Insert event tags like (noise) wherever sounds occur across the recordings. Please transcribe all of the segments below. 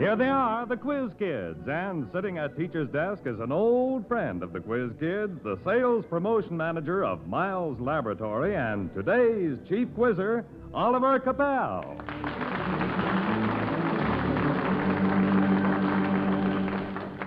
Here they are, the Quiz Kids, and sitting at teacher's desk is an old friend of the Quiz Kids, the sales promotion manager of Miles Laboratory, and today's chief quizzer, Oliver Capel.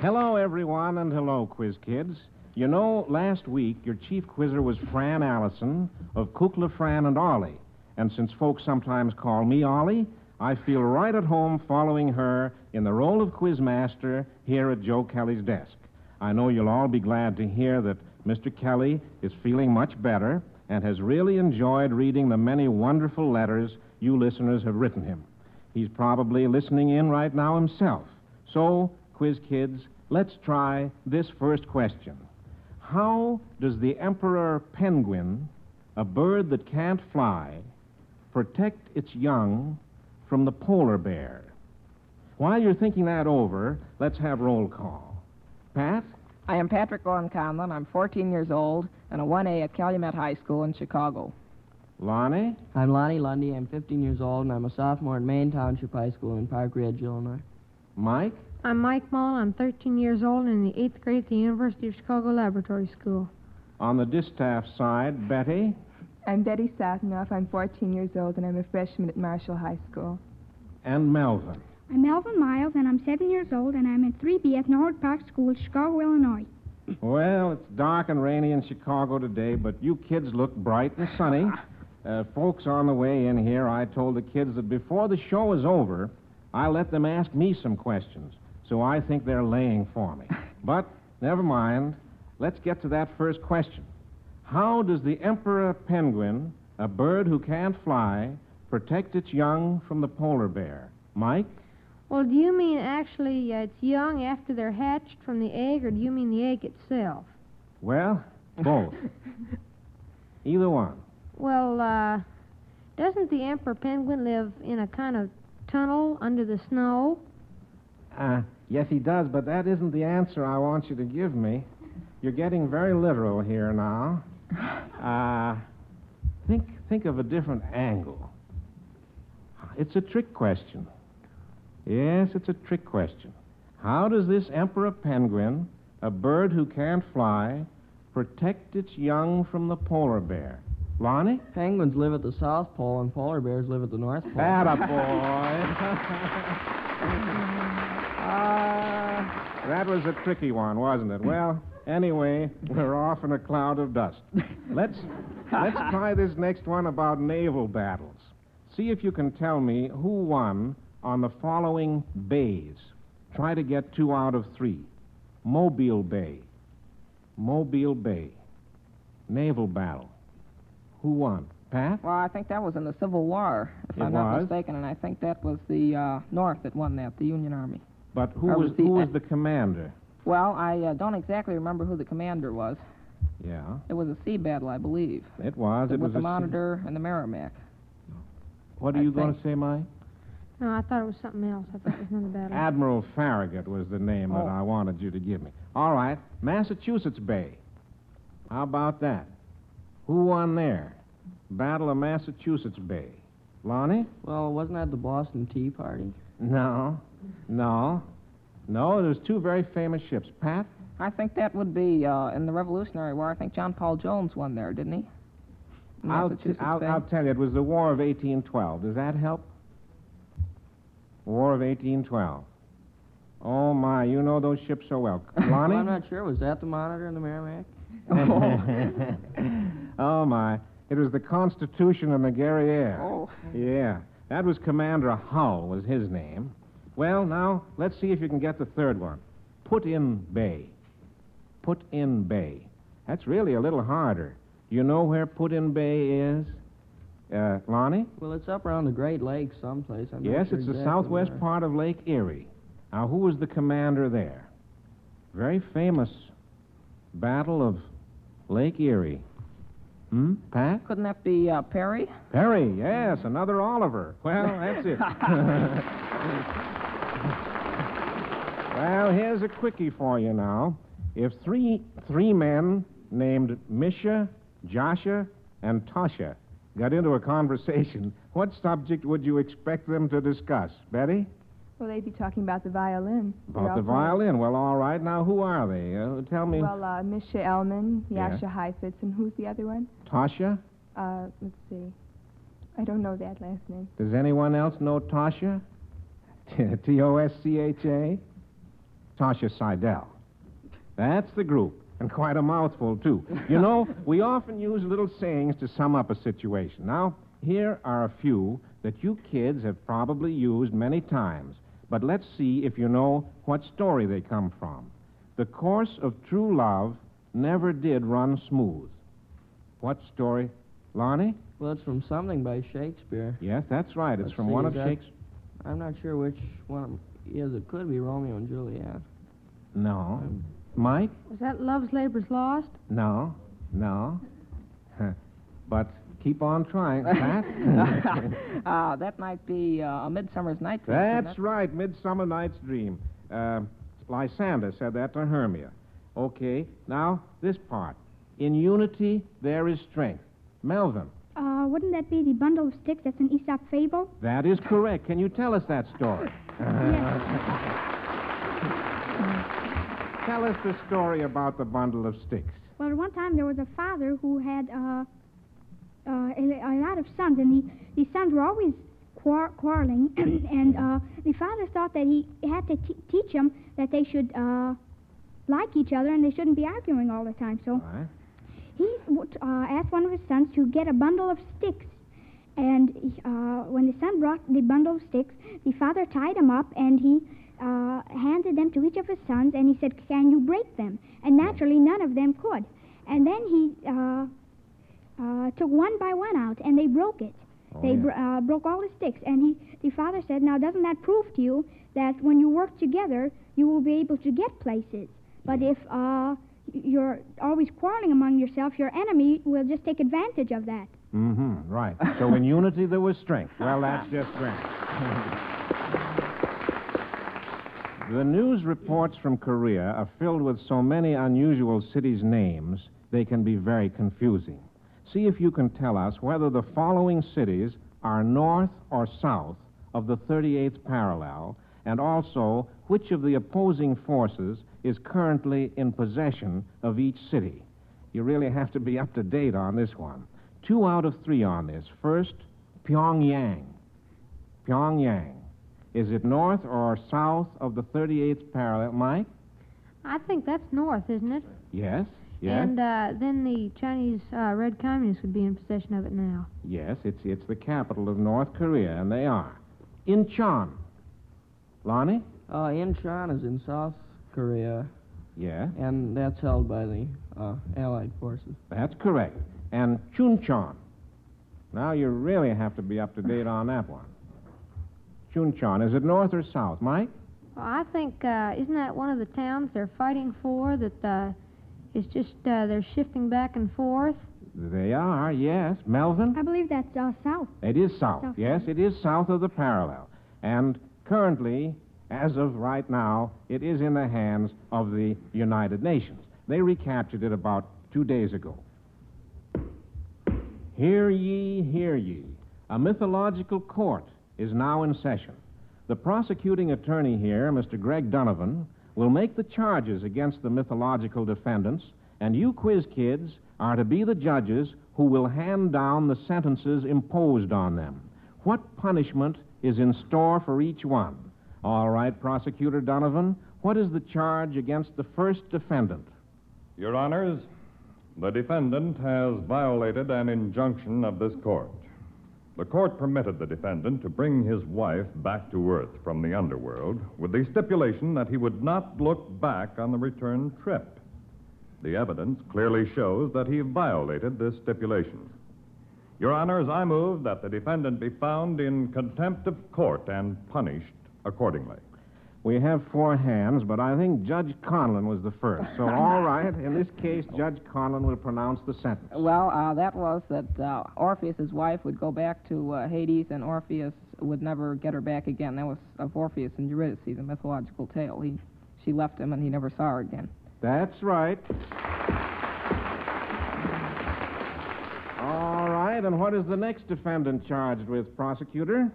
Hello, everyone, and hello, quiz kids. You know, last week your chief quizzer was Fran Allison of Kukla, Fran, and Ollie. And since folks sometimes call me Ollie, I feel right at home following her in the role of quizmaster here at Joe Kelly's desk. I know you'll all be glad to hear that Mr. Kelly is feeling much better and has really enjoyed reading the many wonderful letters you listeners have written him. He's probably listening in right now himself. So, quiz kids, let's try this first question. How does the emperor penguin, a bird that can't fly, protect its young from the polar bear? While you're thinking that over, let's have roll call. Pat? I am Patrick Gordon Conlon. I'm 14 years old and a 1A at Calumet High School in Chicago. Lonnie? I'm Lonnie Lundy. I'm 15 years old, and I'm a sophomore at Maine Township High School in Park Ridge, Illinois. Mike? I'm Mike Mullen. I'm 13 years old and in the eighth grade at the University of Chicago Laboratory School. On the distaff side, Betty? I'm Betty Satinoff. I'm 14 years old and I'm a freshman at Marshall High School. And Melvin. I'm Melvin Miles and I'm seven years old and I'm in 3B at Norwood Park School, Chicago, Illinois. Well, it's dark and rainy in Chicago today, but you kids look bright and sunny. (laughs) Uh, folks on the way in here, I told the kids that before the show is over, I let them ask me some questions. So I think they're laying for me. (laughs) But never mind. Let's get to that first question. How does the emperor penguin, a bird who can't fly, protect its young from the polar bear? Mike? Well, do you mean actually uh, it's young after they're hatched from the egg, or do you mean the egg itself? Well, both. (laughs) Either one. Well, uh, doesn't the emperor penguin live in a kind of tunnel under the snow? Uh, yes, he does, but that isn't the answer I want you to give me. You're getting very literal here now. Uh, think, think of a different angle. It's a trick question. Yes, it's a trick question. How does this emperor penguin, a bird who can't fly, protect its young from the polar bear? Lonnie? Penguins live at the South Pole, and polar bears live at the North Pole. "that (laughs) boy!" (laughs) uh, that was a tricky one, wasn't it? Well, anyway, we're off in a cloud of dust. Let's let's (laughs) try this next one about naval battles. See if you can tell me who won on the following bays. Try to get two out of three. Mobile Bay. Mobile Bay. Naval battle. Who won? Pat? Well, I think that was in the Civil War, if It I'm not was? mistaken, and I think that was the uh, North that won that, the Union Army. But who Or was, was the- who was the commander? Well, I uh, don't exactly remember who the commander was. Yeah, It was a sea battle, I believe, it was. It with was the a- Monitor and the Merrimack. What are I you going think. to say, Mike? No, I thought it was something else. I thought it was another battle. Admiral Farragut was the name that Oh. I wanted you to give me. All right, Massachusetts Bay. How about that? Who won there? Battle of Massachusetts Bay. Lonnie? Well, wasn't that the Boston Tea Party? No, no, no. There's two very famous ships. Pat? I think that would be uh, in the Revolutionary War. I think John Paul Jones won there, didn't he? I'll, t- Massachusetts I'll, I'll tell you, it was the War of 1812. Does that help? War of 1812. Oh, my, you know those ships so well. (laughs) Lonnie? I'm not sure. Was that the Monitor and the Merrimack? (laughs) (laughs) oh, my. It was the Constitution and the Guerriere. Oh. Yeah. That was Commander Hull, was his name. Well, now, let's see if you can get the third one. Put in Bay. Put in Bay. That's really a little harder. Do you know where Put in Bay is? Uh, Lonnie? Well, it's up around the Great Lakes someplace. I'm yes, sure it's the southwest where. part of Lake Erie. Now, who was the commander there? Very famous Battle of Lake Erie. Hmm, Pat? Couldn't that be uh, Perry? Perry, yes, another Oliver. Well, that's it. (laughs) (laughs) well, here's a quickie for you now. If three three men named Misha, Joshua, and Toscha got into a conversation, (laughs) what subject would you expect them to discuss? Betty? Well, they'd be talking about the violin. About the violin. Well, all right. Now, who are they? Uh, tell me. Well, uh, Misha Elman, Yeah. Jascha Heifetz, and who's the other one? Toscha? Uh, let's see. I don't know that last name. Does anyone else know Toscha? (laughs) T O S C H A? Toscha Seidel. That's the group, and quite a mouthful, too. You know, (laughs) we often use little sayings to sum up a situation. Now, here are a few that you kids have probably used many times, but let's see if you know what story they come from. The course of true love never did run smooth. What story? Lonnie? Well, it's from something by Shakespeare. Yes, that's right. It's Let's from one of that- Shakespeare's. I'm not sure which one it is. It could be Romeo and Juliet. No. Mike? Was that Love's Labor's Lost? No. No. but keep on trying. (laughs) Pat? uh, (laughs) that might be uh, a Midsummer's Night Dream. That's it? right. Midsummer Night's Dream. Uh, Lysander said that to Hermia. Okay. Now, this part. In unity, there is strength. Melvin. Uh, wouldn't that be the bundle of sticks that's an Aesop fable? That is correct. Can you tell us that story? Tell us the story about the bundle of sticks. Well, at one time there was a father who had uh, uh, a, a lot of sons, and the, the sons were always quar- quarreling. (coughs) and uh, the father thought that he had to t- teach them that they should uh, like each other and they shouldn't be arguing all the time. So? He uh, asked one of his sons to get a bundle of sticks. And uh, when the son brought the bundle of sticks, the father tied them up and he uh, handed them to each of his sons and he said, Can you break them? And naturally, none of them could. And then he uh, uh, took one by one out and they broke it. Oh, they yeah. br- uh, broke all the sticks. And he, the father said, Now, doesn't that prove to you that when you work together, you will be able to get places? But if uh, you're always quarreling among yourself, your enemy will just take advantage of that. Mm-hmm. Right. So in unity, there was strength. Well, that's just strength. The news reports from Korea are filled with so many unusual cities' names, they can be very confusing. See if you can tell us whether the following cities are north or south of the 38th parallel, and also which of the opposing forces is currently in possession of each city. You really have to be up to date on this one. Two out of three on this. First, Pyongyang. Pyongyang. Is it north or south of the 38th parallel? Mike? I think that's north, isn't it? Yes. Yes. And uh, then the Chinese uh, Red Communists would be in possession of it now. Yes, it's, it's the capital of North Korea, and they are. Incheon. Lonnie? Uh, Incheon is in South Korea, Yeah, and that's held by the uh, Allied forces. that's correct. And Chuncheon. Now you really have to be up to date on that one. Chuncheon. Is it north or south? Mike? Well, I think, uh, isn't that one of the towns they're fighting for that uh, is just, uh, they're shifting back and forth? They are, yes. Melvin? I believe that's uh, south. It is south. South. Yes, it is south of the parallel. And currently, as of right now, it is in the hands of the United Nations. They recaptured it about two days ago. Hear ye, hear ye. A mythological court is now in session. The prosecuting attorney here, Mr. Greg Donovan, will make the charges against the mythological defendants, and you quiz kids are to be the judges who will hand down the sentences imposed on them. What punishment is in store for each one? All right, Prosecutor Donovan, what is the charge against the first defendant? Your Honors, the defendant has violated an injunction of this court. The court permitted the defendant to bring his wife back to earth from the underworld with the stipulation that he would not look back on the return trip. The evidence clearly shows that he violated this stipulation. Your Honors, I move that the defendant be found in contempt of court and punished accordingly. We have four hands, but I think Judge Conlon was the first. So, (laughs) all right, in this case, Judge Conlon will pronounce the sentence. Well, uh, that was that uh, Orpheus' wife would go back to uh, Hades, and Orpheus would never get her back again. That was of Orpheus and Eurydice, the mythological tale. He, she left him, and he never saw her again. That's right. All right, and what is the next defendant charged with, prosecutor?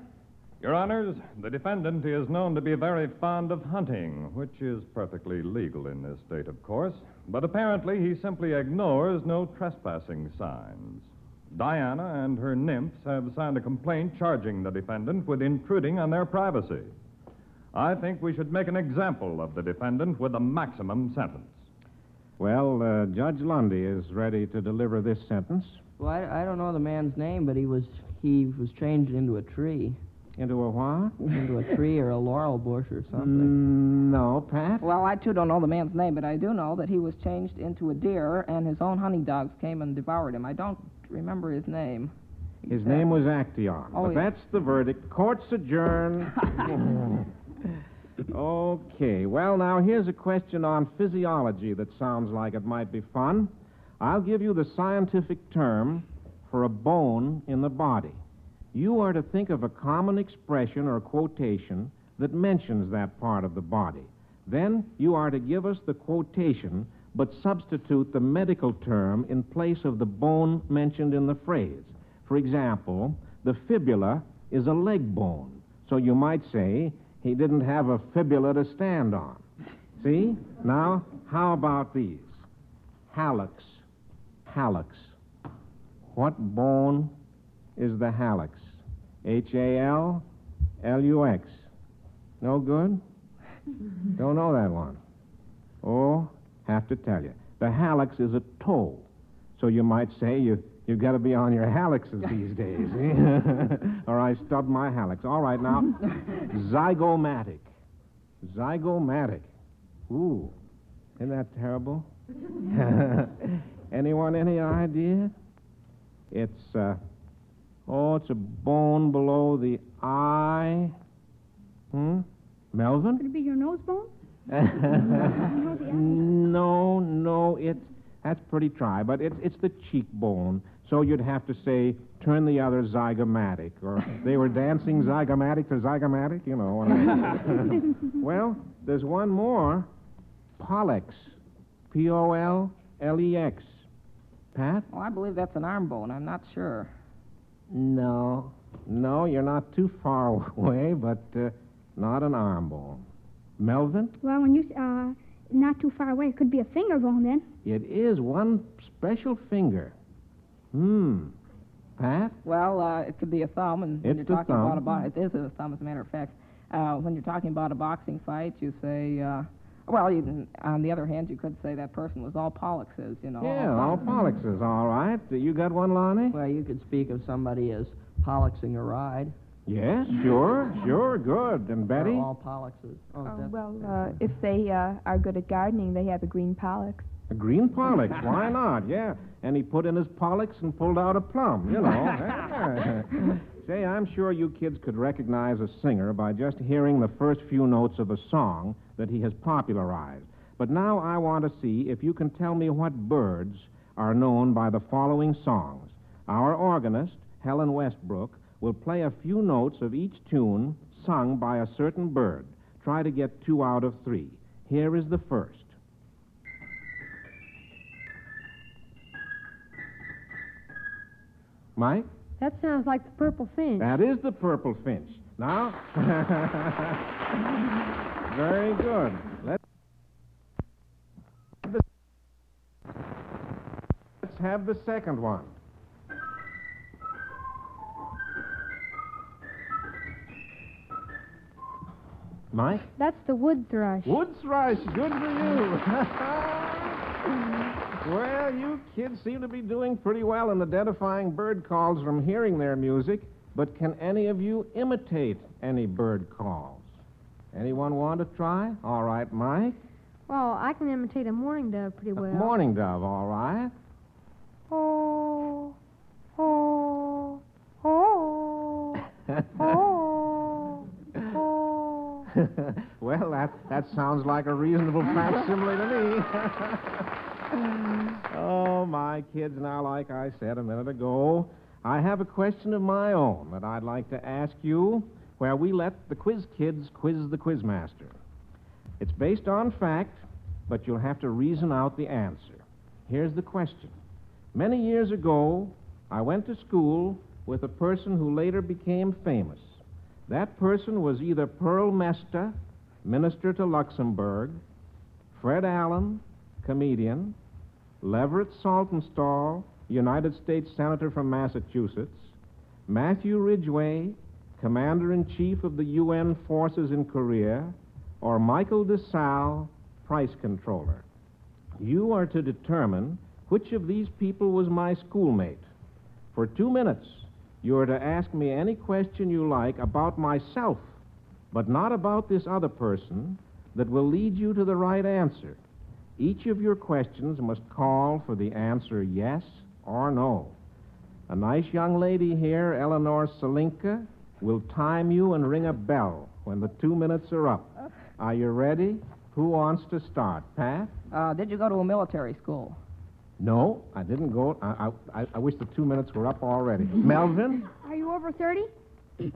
Your Honors, the defendant is known to be very fond of hunting, which is perfectly legal in this state, of course. But apparently, he simply ignores no trespassing signs. Diana and her nymphs have signed a complaint charging the defendant with intruding on their privacy. I think we should make an example of the defendant with a maximum sentence. Well, uh, Judge Lundy is ready to deliver this sentence. Well, I, I don't know the man's name, but he was he was changed into a tree. Into a what? Into a tree or a laurel bush or something. Mm, no, Pat? Well, I too don't know the man's name, but I do know that he was changed into a deer, and his own hunting dogs came and devoured him. I don't remember his name. His name was Actaeon. Oh, but yeah. that's the verdict. Court's adjourned. (laughs) okay, well, now here's a question on physiology that sounds like it might be fun. I'll give you the scientific term for a bone in the body. You are to think of a common expression or quotation that mentions that part of the body. Then you are to give us the quotation, but substitute the medical term in place of the bone mentioned in the phrase. For example, the fibula is a leg bone. So you might say, he didn't have a fibula to stand on. See? Now, how about these? Hallux. Hallux. What bone is the hallux? H A L L U X. No good? Don't know that one. Oh, have to tell you. The hallux is a toe. So you might say you, you've got to be on your halluxes (laughs) these days. eh? (laughs) or I stubbed my hallux. All right, now, (laughs) zygomatic. Zygomatic. Ooh, isn't that terrible? Anyone any idea? It's, uh, oh, it's a bone below the eye. Hmm? Melvin? Could it be your nose bone? (laughs) no, no, it's that's pretty dry, but it's it's the cheekbone. So you'd have to say, turn the other zygomatic, or they were dancing zygomatic to zygomatic, you know. and- (laughs) (laughs) well, there's one more, pollex, P O L L E X. Pat? Oh, I believe that's an arm bone. I'm not sure. No, no, you're not too far (laughs) away, but uh, not an arm bone. Melvin? Well, when you uh, not too far away, it could be a finger bone then. It is one special finger. Hmm. Pat? Well, uh, it could be a thumb, and when It's you're the talking about a thumb. bo- it is a thumb, as a matter of fact. Uh, when you're talking about a boxing fight, you say, uh, well, you on the other hand, you could say that person was all pollexes, you know. Yeah, all (laughs) pollexes, all right. You got one, Lonnie? Well, you could speak of somebody as pollexing a ride. Yes, sure, sure, good. And Betty? Or all pollexes. Oh, Oh, well, uh, if they uh, are good at gardening, they have a green pollex. A green pollex, why not? Yeah. And he put in his pollex and pulled out a plum, you know. (laughs) Say, I'm sure you kids could recognize a singer by just hearing the first few notes of a song that he has popularized. But now I want to see if you can tell me what birds are known by the following songs. Our organist, Helen Westbrook, will play a few notes of each tune sung by a certain bird. Try to get two out of three. Here is the first. Mike? That sounds like the purple finch. That is the purple finch. Now? (laughs) Very good. Let's Let's have the second one. Mike? That's the wood thrush. Wood thrush, good for you. (laughs) well, you kids seem to be doing pretty well in identifying bird calls from hearing their music, but can any of you imitate any bird calls? Anyone want to try? All right, Mike. Well, I can imitate a mourning dove pretty well. Morning dove, all right. Oh, oh, oh, oh, oh. well, that, that sounds like a reasonable facsimile to me. (laughs) oh, my kids, now, like I said a minute ago, I have a question of my own that I'd like to ask you where we let the quiz kids quiz the quizmaster. It's based on fact, but you'll have to reason out the answer. Here's the question. Many years ago, I went to school with a person who later became famous. That person was either Pearl Mesta, minister to Luxembourg, Fred Allen, comedian, Leverett Saltonstall, United States Senator from Massachusetts, Matthew Ridgway, Commander in Chief of the UN forces in Korea, or Michael DiSalle, Price Controller. You are to determine which of these people was my schoolmate. For two minutes, you are to ask me any question you like about myself, but not about this other person, that will lead you to the right answer. Each of your questions must call for the answer yes or no. A nice young lady here, Eleanor Salinka, will time you and ring a bell when the two minutes are up. Are you ready? Who wants to start? Pat? Uh, did you go to a military school? No, I didn't go. I, I, I wish the two minutes were up already. Melvin? Are you over 30?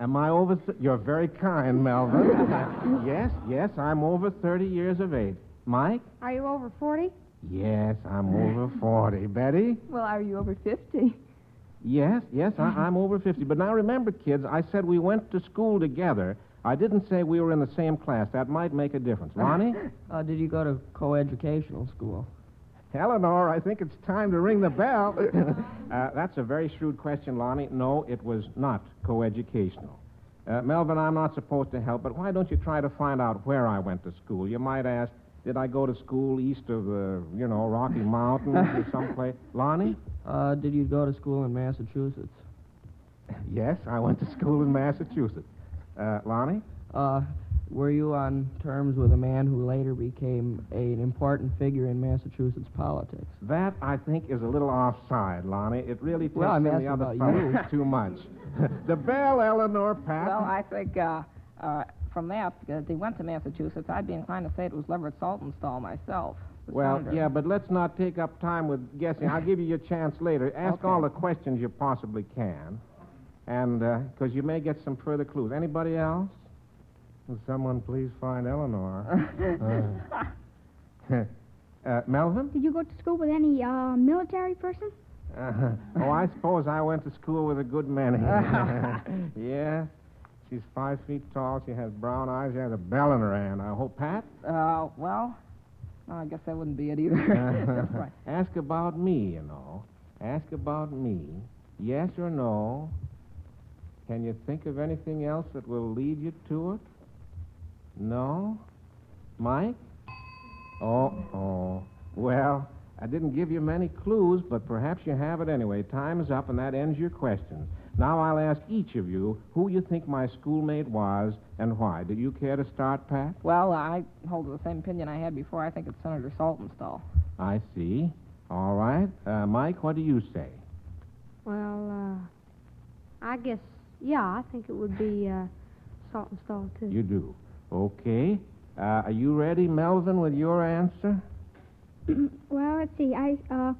Am I over? Th- You're very kind, Melvin. (laughs) yes, yes, I'm over 30 years of age. Mike? Are you over 40? Yes, I'm over (laughs) 40. Betty? Well, are you over 50? Yes, yes, I, I'm over 50. But now remember, kids, I said we went to school together. I didn't say we were in the same class. That might make a difference. Lonnie? (laughs) Uh, did you go to coeducational school? Eleanor, I think it's time to ring the bell. (laughs) uh, that's a very shrewd question, Lonnie. No, it was not coeducational. Uh, Melvin, I'm not supposed to help, but why don't you try to find out where I went to school? You might ask, did I go to school east of the, you know, Rocky Mountains or (laughs) someplace? Lonnie? Uh, did you go to school in Massachusetts? (laughs) Yes, I went to school in Massachusetts. Uh, Lonnie? Uh, were you on terms with a man who later became a, an important figure in Massachusetts politics? That, I think, is a little offside, Lonnie. It really takes Well, I'm the asking other about fellows (laughs) too much. the bell, Eleanor, Pat. Well, I think uh, uh, from that, because he went to Massachusetts, I'd be inclined to say it was Leverett Saltonstall myself. Well, senator. yeah, but let's not take up time with guessing. I'll give you your chance later. (laughs) Ask Okay. all the questions you possibly can, and because you may get some further clues. Anybody else? Will someone please find Eleanor? (laughs) Uh, (laughs) uh, Melvin? Did you go to school with any uh, military person? Uh, oh, I suppose I went to school with a good many. yeah. She's five feet tall. She has brown eyes. She has a bell in her hand. I hope, Pat? Uh, well, I guess that wouldn't be it either. (laughs) That's right. Ask about me, you know. Ask about me. Yes or no. Can you think of anything else that will lead you to it? No? Mike? Oh, oh. Well, I didn't give you many clues, but perhaps you have it anyway. Time is up, and that ends your questions. Now I'll ask each of you who you think my schoolmate was and why. Do you care to start, Pat? Well, I hold the same opinion I had before. I think it's Senator Saltonstall. I see. All right. Uh, Mike, what do you say? Well, uh, I guess, yeah, I think it would be uh, Saltonstall, too. You do. Okay. Uh, are you ready, Melvin, with your answer? (clears throat) well, let's see. I uh,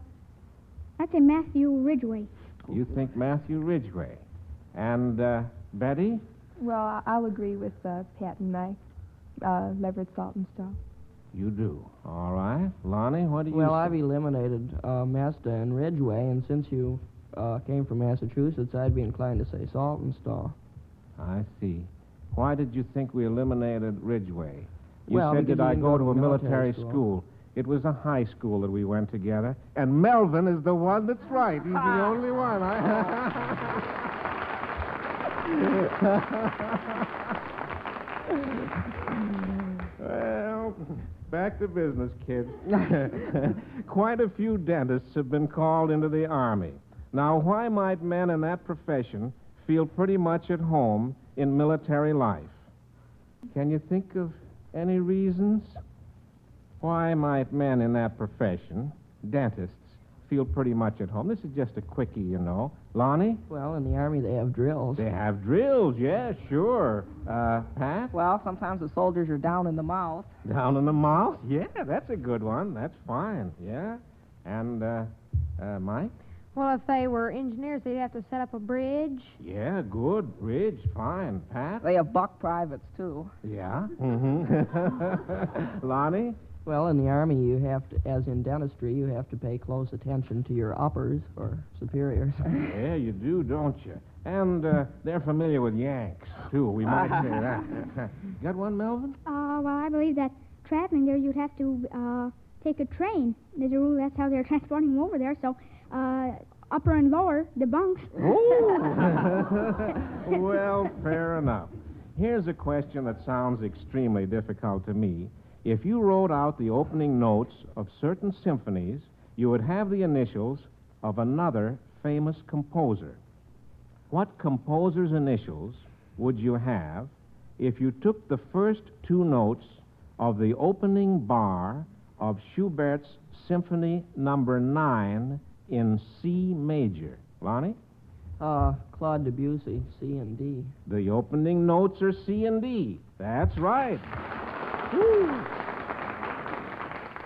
I'd say Matthew Ridgway. You think Matthew Ridgway. And uh, Betty? Well, I- I'll agree with uh, Pat and Mike. Uh, Leverett Saltonstall. You do. All right. Lonnie, what do you Well, say? I've eliminated uh, Mesta and Ridgway, and since you uh, came from Massachusetts, I'd be inclined to say Saltonstall. I see. Why did you think we eliminated Ridgway? You Well, said, because did you I didn't go go to to a military military school? It was a high school that we went together, and Melvin is the one that's right. He's the ah. only one. well, back to business, kids. (laughs) Quite a few dentists have been called into the Army. Now, why might men in that profession feel pretty much at home in military life? Can you think of any reasons? Why might men in that profession, dentists, feel pretty much at home? This is just a quickie, you know. Lonnie? Well, in the Army, they have drills. They have drills, yeah, sure. Uh, Pat? Well, sometimes the soldiers are down in the mouth. Down in the mouth? Yeah, that's a good one. That's fine, yeah. And, uh, uh, Mike? Well, if they were engineers, they'd have to set up a bridge. Yeah, good. Bridge, fine. Pat? They have buck privates, too. Yeah? Mm-hmm. (laughs) Lonnie? Well, in the Army, you have to, as in dentistry, you have to pay close attention to your uppers or superiors. (laughs) Yeah, you do, don't you? And uh, they're familiar with Yanks, too. We might (laughs) say that. (laughs) Got one, Melvin? Uh, well, I believe that traveling there, you'd have to uh, take a train. There's a rule that's how they're transporting them over there. So, uh, upper and lower, the bunks. well, fair enough. Here's a question that sounds extremely difficult to me. If you wrote out the opening notes of certain symphonies, you would have the initials of another famous composer. What composer's initials would you have if you took the first two notes of the opening bar of Schubert's Symphony Number 9 in C major? Lonnie? Uh, Claude Debussy, C and D. The opening notes are C and D. That's right.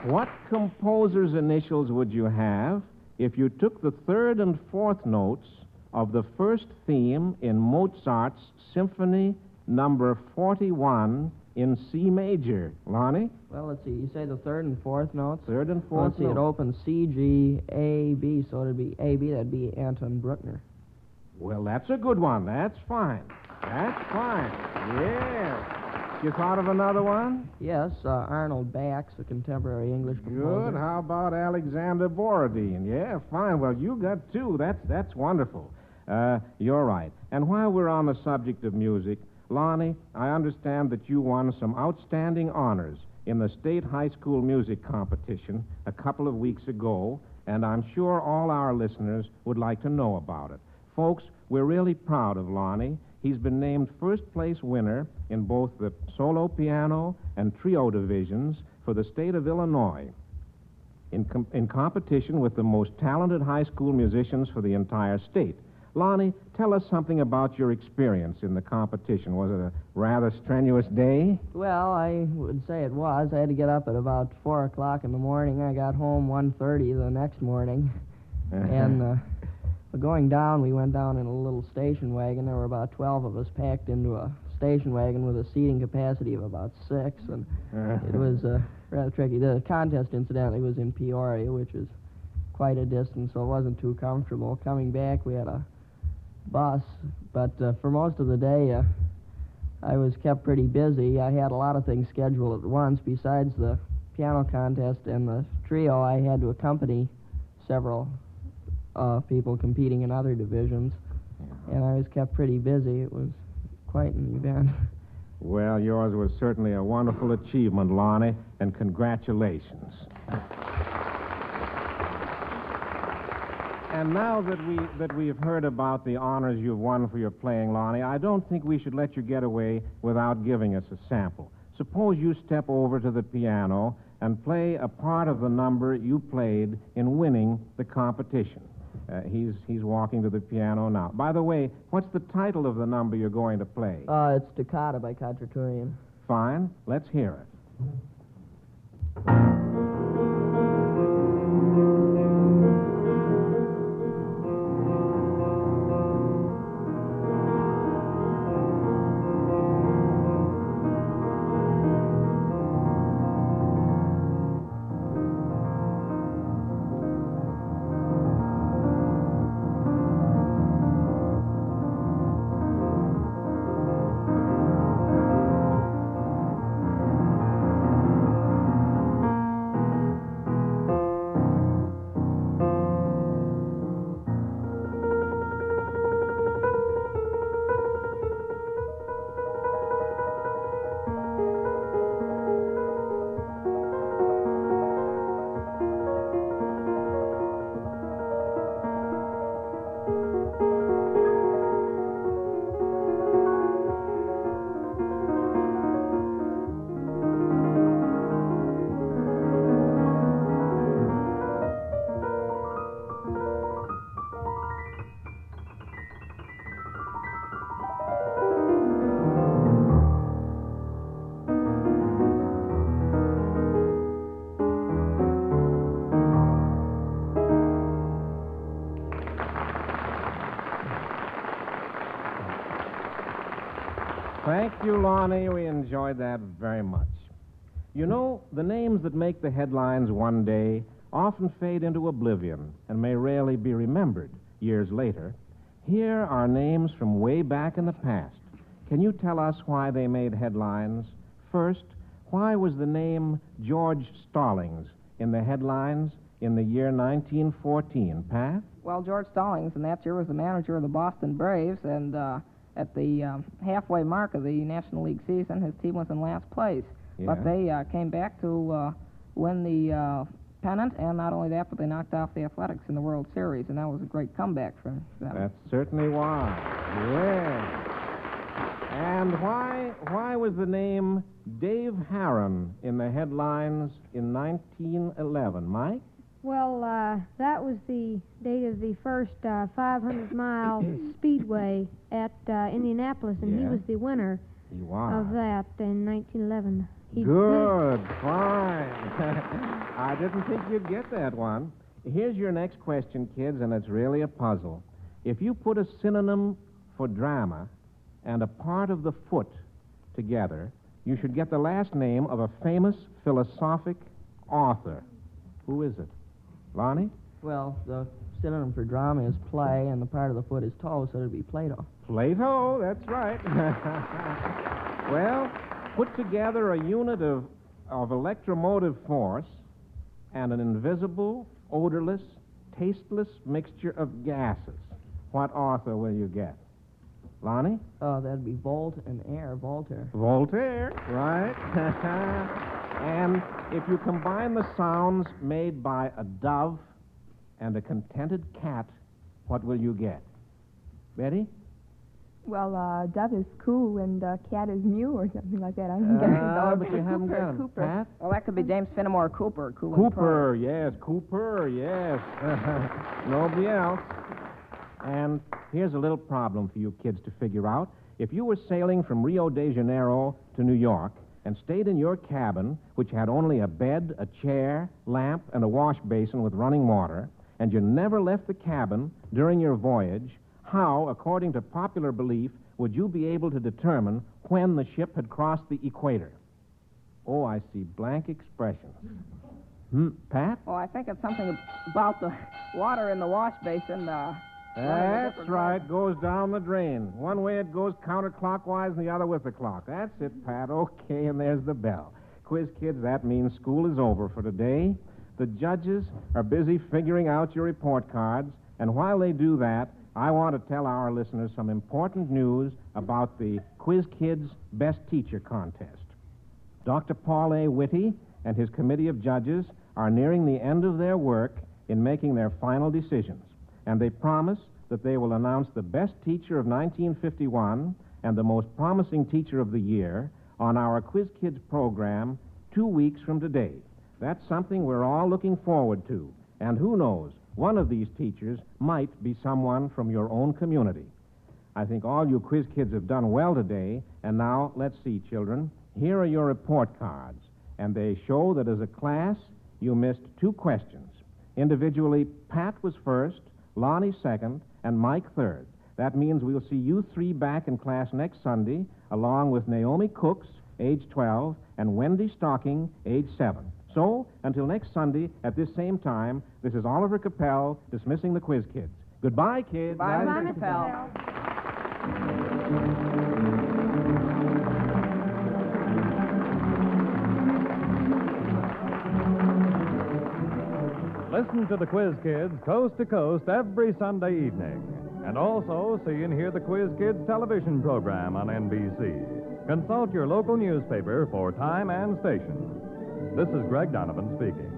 What composer's initials would you have if you took the third and fourth notes of the first theme in Mozart's Symphony Number 41 in C major? Lonnie? Well, let's see. You say the third and fourth notes? Third and fourth let's see. It notes. opens C, G, A, B, so it'd be A, B. That'd be Anton Bruckner. Well, that's a good one. That's fine. That's fine. Yeah. You thought of another one? Yes, uh, Arnold Bax, a contemporary English composer. Good. How about Alexander Borodin? Yeah, fine. Well, you got two. That's that's wonderful. Uh, you're right. And while we're on the subject of music, Lonnie, I understand that you won some outstanding honors in the state high school music competition a couple of weeks ago, and I'm sure all our listeners would like to know about it. Folks, we're really proud of Lonnie. He's been named first place winner in both the solo piano and trio divisions for the state of Illinois in, com- in competition with the most talented high school musicians for the entire state. Lonnie, tell us something about your experience in the competition. Was it a rather strenuous day? Well, I would say it was. I had to get up at about four o'clock in the morning. I got home one thirty the next morning, and uh, going down, we went down in a little station wagon. There were about twelve of us packed into a station wagon with a seating capacity of about six, and it was uh, rather tricky. The contest, incidentally, was in Peoria, which is quite a distance, so it wasn't too comfortable. Coming back, we had a bus, but uh, for most of the day, uh, I was kept pretty busy. I had a lot of things scheduled at once. Besides the piano contest and the trio, I had to accompany several uh, people competing in other divisions, and I was kept pretty busy. It was quite an event. (laughs) Well, yours was certainly a wonderful achievement, Lonnie, and congratulations. And now that we that we have heard about the honors you've won for your playing, Lonnie, I don't think we should let you get away without giving us a sample. Suppose you step over to the piano and play a part of the number you played in winning the competition. Uh, he's he's walking to the piano now. By the way, what's the title of the number you're going to play? Uh, it's Toccata by Khachaturian. Fine. Let's hear it. Enjoyed that very much. You know, the names that make the headlines one day often fade into oblivion and may rarely be remembered years later. Here are names from way back in the past. Can you tell us why they made headlines? First, why was the name George Stallings in the headlines in the year 1914? Pat? Well, George Stallings in that year was the manager of the Boston Braves, and uh, at the um, halfway mark of the National League season, his team was in last place. Yeah. But they uh, came back to uh, win the uh, pennant, and not only that, but they knocked off the Athletics in the World Series, and that was a great comeback for them. That's certainly why. Yes. And why why was the name Dave Harroun in the headlines in 1911, Mike? Well, uh, that was the date of the first uh, 500 mile (coughs) speedway at uh, Indianapolis, and he was the winner of that in 1911. He Good, fine. (laughs) I didn't think you'd get that one. Here's your next question, kids, and it's really a puzzle. If you put a synonym for drama and a part of the foot together, you should get the last name of a famous philosophic author. Who is it? Lonnie? Well, the synonym for drama is play, and the part of the foot is toe, so it'd be Plato. Plato, that's right. (laughs) well, put together a unit of, of electromotive force and an invisible, odorless, tasteless mixture of gases. What author will you get? Lonnie? Oh, that'd be Volt and air, Voltaire. Voltaire, right? (laughs) and if you combine the sounds made by a dove and a contented cat, what will you get? Betty? Well, uh, dove is coo and uh, cat is mew or something like that. I don't get it. Uh, but you haven't Cooper, got 'em. Cooper. Pat? Well, that could be James Fenimore Cooper. Cool Cooper, yes, Cooper, yes. (laughs) Nobody else. And here's a little problem for you kids to figure out. If you were sailing from Rio de Janeiro to New York and stayed in your cabin, which had only a bed, a chair, lamp, and a wash basin with running water, and you never left the cabin during your voyage, how, according to popular belief, would you be able to determine when the ship had crossed the equator? Oh, I see blank expressions. Hmm, Pat? Well, I think it's something about the water in the wash basin. Uh, That's right. Goes down the drain. One way it goes counterclockwise and the other with the clock. That's it, Pat. Okay, and there's the bell. Quiz kids, that means school is over for today. The judges are busy figuring out your report cards, and while they do that, I want to tell our listeners some important news about the Quiz Kids Best Teacher Contest. Dr. Paul A. Witty and his committee of judges are nearing the end of their work in making their final decisions, and they promise that they will announce the best teacher of 1951 and the most promising teacher of the year on our Quiz Kids program two weeks from today. That's something we're all looking forward to, and who knows, one of these teachers might be someone from your own community. I think all you quiz kids have done well today. And now, let's see, children. Here are your report cards. And they show that as a class, you missed two questions. Individually, Pat was first, Lonnie second, and Mike third. That means we'll see you three back in class next Sunday, along with Naomi Cooks, age 12, and Wendy Stocking, age 7. So, until next Sunday at this same time, this is Oliver Capel dismissing the quiz kids. Goodbye, kids. Bye, Bye, Mr. Mr. Pell. Listen to the Quiz Kids coast to coast every Sunday evening. And also see and hear the Quiz Kids television program on NBC. Consult your local newspaper for time and station. This is Greg Donovan speaking.